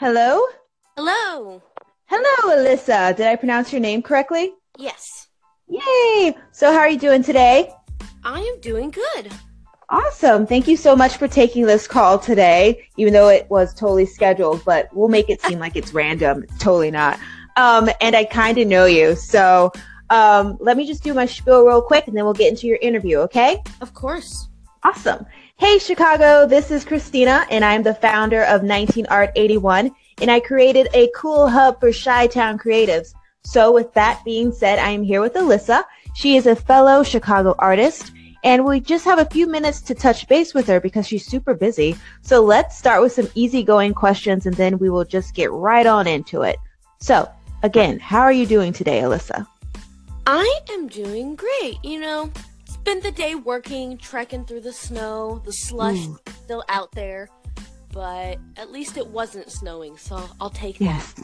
Hello? Hello. Hello, Alyssa. Did I pronounce your name correctly? Yes. Yay! So, how are you doing today? I am doing good. Awesome. Thank you so much for taking this call today, even though it was totally scheduled, but we'll make it seem like it's random. It's totally not. Um, and I kind of know you. So, um, let me just do my spiel real quick and then we'll get into your interview, okay? Of course. Awesome. Hey, Chicago, this is Christina, and I'm the founder of 19 Art 81, and I created a cool hub for Chi Town creatives. So, with that being said, I am here with Alyssa. She is a fellow Chicago artist, and we just have a few minutes to touch base with her because she's super busy. So, let's start with some easygoing questions, and then we will just get right on into it. So, again, how are you doing today, Alyssa? I am doing great. You know, spent the day working, trekking through the snow. The slush Ooh. still out there, but at least it wasn't snowing, so I'll take that. Yes.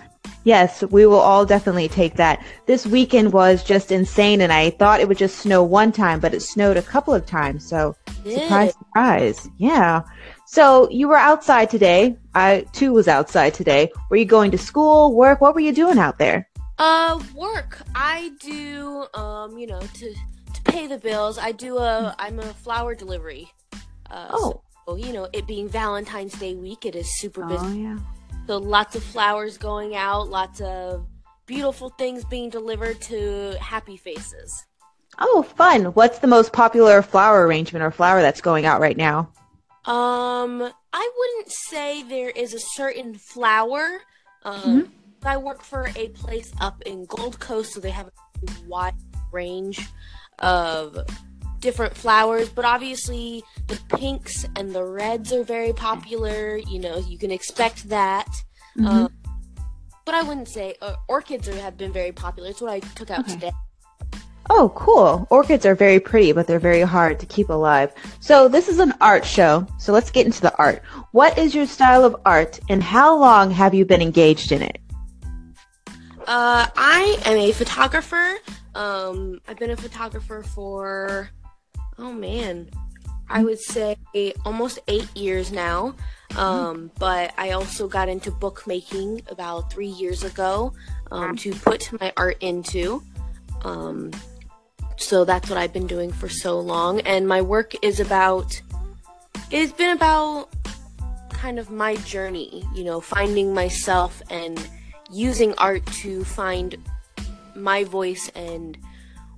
Yes, we will all definitely take that. This weekend was just insane, and I thought it would just snow one time, but it snowed a couple of times. So, Did. surprise, surprise. Yeah. So, you were outside today. I too was outside today. Were you going to school, work? What were you doing out there? Uh, work. I do, um, you know, to to pay the bills. I do a. I'm a flower delivery. Uh, Oh. So, you know, it being Valentine's Day week, it is super busy. Oh yeah. So lots of flowers going out, lots of beautiful things being delivered to happy faces. Oh, fun. What's the most popular flower arrangement or flower that's going out right now? Um, I wouldn't say there is a certain flower. Um, I work for a place up in Gold Coast, so they have a wide range of different flowers. But obviously, the pinks and the reds are very popular. You know, you can expect that. Mhm. Um, but I wouldn't say uh, orchids are, have been very popular. It's what I took out Okay. today. Oh, cool. Orchids are very pretty, but they're very hard to keep alive. So, this is an art show. So, let's get into the art. What is your style of art, and how long have you been engaged in it? Uh, I am a photographer. Um, I've been a photographer for, oh man, I would say almost eight years now. Um, but I also got into bookmaking about three years ago um, to put my art into. Um, so that's what I've been doing for so long. And my work is about, it's been about kind of my journey, you know, finding myself and using art to find my voice and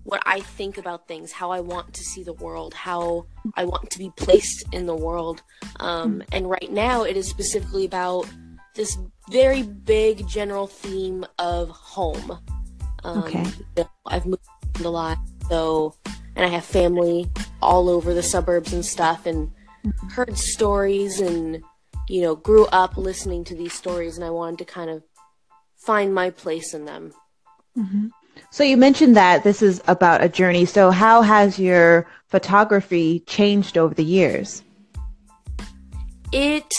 what I think about things, how I want to see the world, how I want to be placed in the world. Um, and right now, it is specifically about this very big general theme of home. Um, Okay. you know, I've moved a lot, so and I have family all over the suburbs and stuff, and heard stories and you know grew up listening to these stories, and I wanted to kind of find my place in them. Mm-hmm. So you mentioned that this is about a journey. So how has your photography changed over the years? It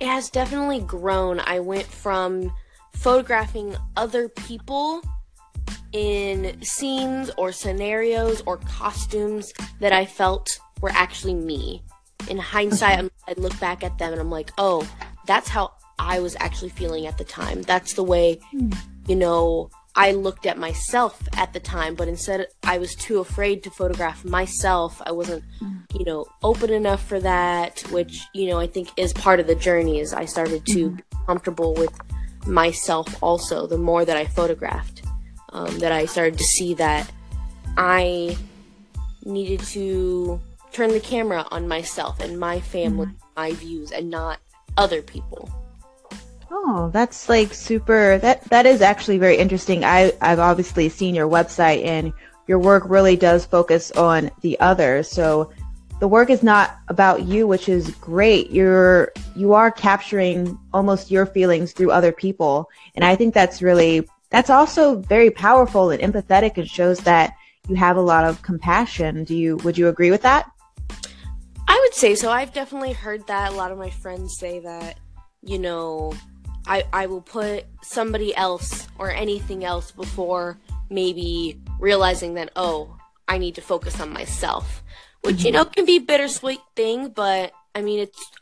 it has definitely grown. I went from photographing other people in scenes or scenarios or costumes that I felt were actually me. In hindsight, I'm, I look back at them and I'm like, oh, that's how I was actually feeling at the time. That's the way, hmm. you know, I looked at myself at the time, but instead I was too afraid to photograph myself. I wasn't, you know, open enough for that, which, you know, I think is part of the journey is I started to be comfortable with myself also the more that I photographed. Um, that I started to see that I needed to turn the camera on myself and my family, my views, and not other people. Oh, that's like super that that is actually very interesting. I I've obviously seen your website and your work really does focus on the other. So the work is not about you, which is great. You're you are capturing almost your feelings through other people. And I think that's really that's also very powerful and empathetic and shows that you have a lot of compassion. Do you would you agree with that? I would say so. I've definitely heard that. A lot of my friends say that, you know, I, I will put somebody else or anything else before maybe realizing that, oh, I need to focus on myself. Which, mm-hmm. you know, can be a bittersweet thing, but I mean, it's, I